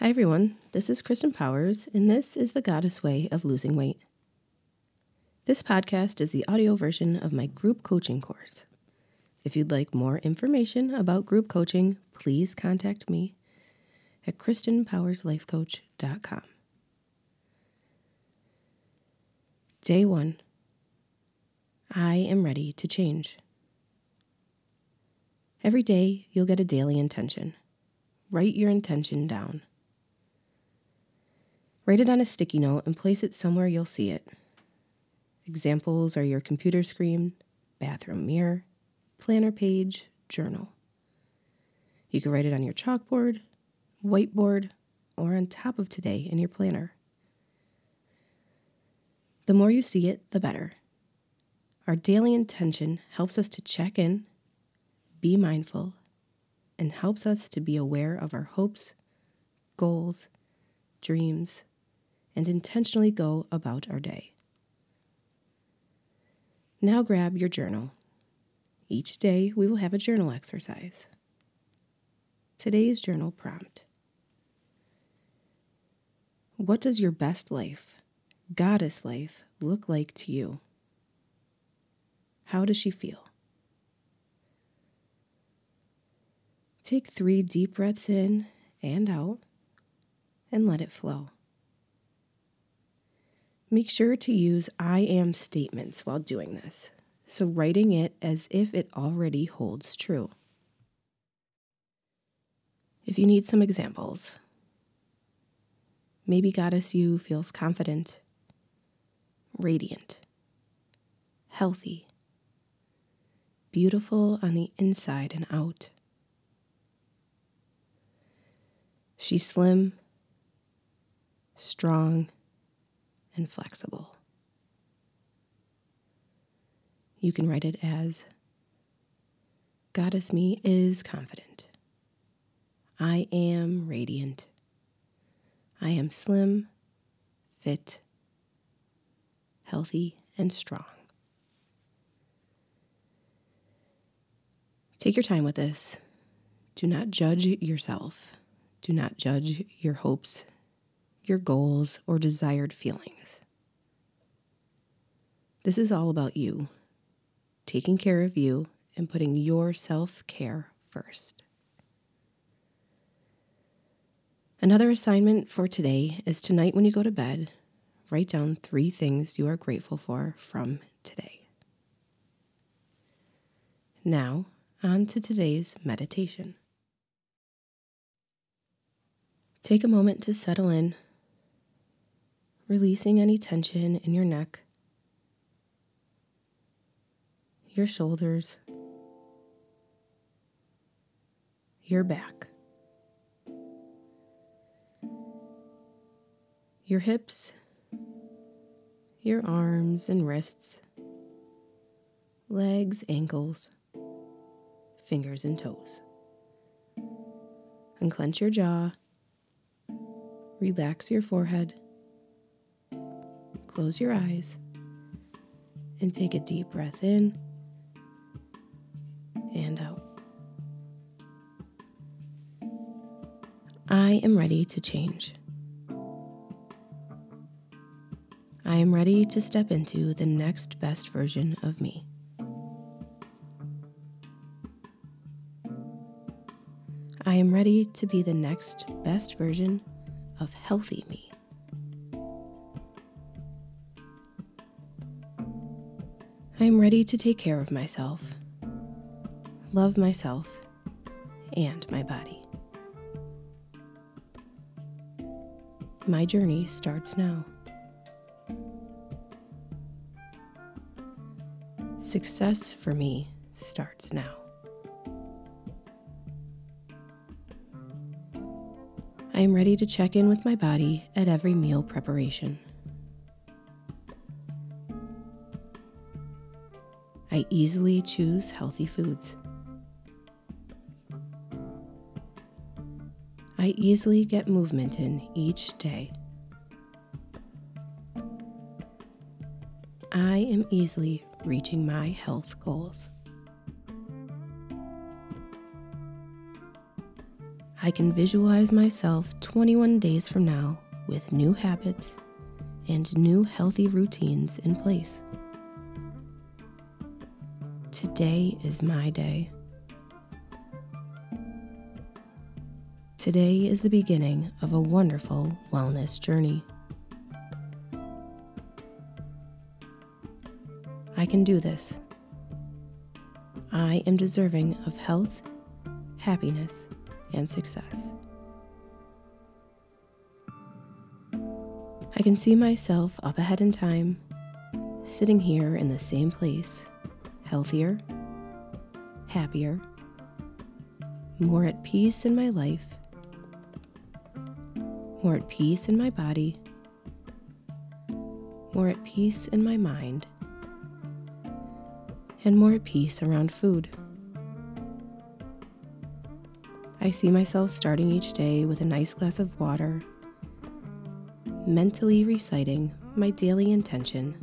Hi, everyone. This is Cristin Powers, and this is the Goddess Way of Losing Weight. This podcast is the audio version of my group coaching course. If you'd like more information about group coaching, please contact me at CristinPowersLifeCoach.com. Day one I am ready to change. Every day, you'll get a daily intention. Write your intention down. Write it on a sticky note and place it somewhere you'll see it. Examples are your computer screen, bathroom mirror, planner page, journal. You can write it on your chalkboard, whiteboard, or on top of today in your planner. The more you see it, the better. Our daily intention helps us to check in, be mindful, and helps us to be aware of our hopes, goals, dreams, and intentionally go about our day. Now grab your journal. Each day we will have a journal exercise. Today's journal prompt What does your best life, goddess life, look like to you? How does she feel? Take three deep breaths in and out and let it flow. Make sure to use I am statements while doing this, so writing it as if it already holds true. If you need some examples, maybe Goddess You feels confident, radiant, healthy, beautiful on the inside and out. She's slim, strong, and flexible. You can write it as Goddess Me is confident. I am radiant. I am slim, fit, healthy, and strong. Take your time with this. Do not judge yourself. Do not judge your hopes your goals, or desired feelings. This is all about you, taking care of you and putting your self care first. Another assignment for today is tonight when you go to bed, write down three things you are grateful for from today. Now, on to today's meditation. Take a moment to settle in releasing any tension in your neck, your shoulders, your back, your hips, your arms and wrists, legs, ankles, fingers, and toes. Unclench your jaw, relax your forehead close your eyes and take a deep breath in and out. I am ready to change. I am ready to step into the next best version of me. I am ready to be the next best version of healthy me. I am ready to take care of myself, love myself, and my body. My journey starts now. Success for me starts now. I am ready to check in with my body at every meal preparation. I easily choose healthy foods. I easily get movement in each day. I am easily reaching my health goals. I can visualize myself 21 days from now with new habits and new healthy routines in place. Today is my day. Today is the beginning of a wonderful wellness journey. I can do this. I am deserving of health, happiness, and success. I can see myself up ahead in time, sitting here in the same place, healthier, happier, more at peace in my life, more at peace in my body, more at peace in my mind, and more at peace around food. I see myself starting each day with a nice glass of water, mentally reciting my daily intention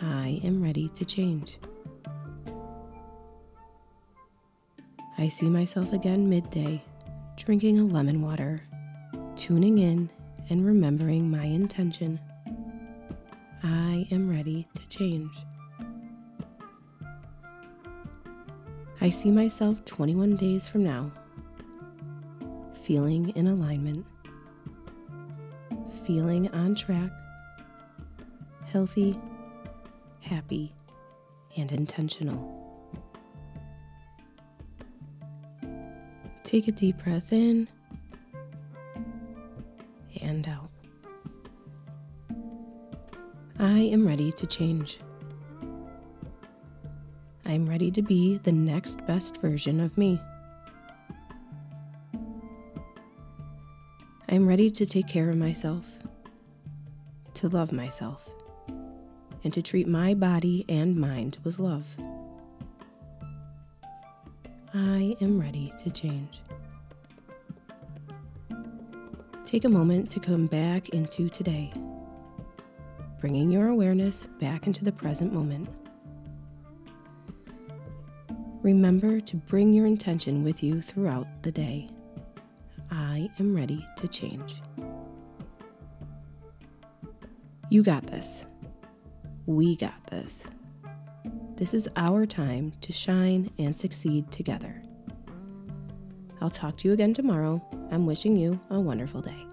I am ready to change. I see myself again midday, drinking a lemon water, tuning in and remembering my intention. I am ready to change. I see myself 21 days from now, feeling in alignment, feeling on track, healthy, happy, and intentional. Take a deep breath in and out. I am ready to change. I'm ready to be the next best version of me. I'm ready to take care of myself, to love myself, and to treat my body and mind with love. I am ready to change. Take a moment to come back into today, bringing your awareness back into the present moment. Remember to bring your intention with you throughout the day. I am ready to change. You got this. We got this. This is our time to shine and succeed together. I'll talk to you again tomorrow. I'm wishing you a wonderful day.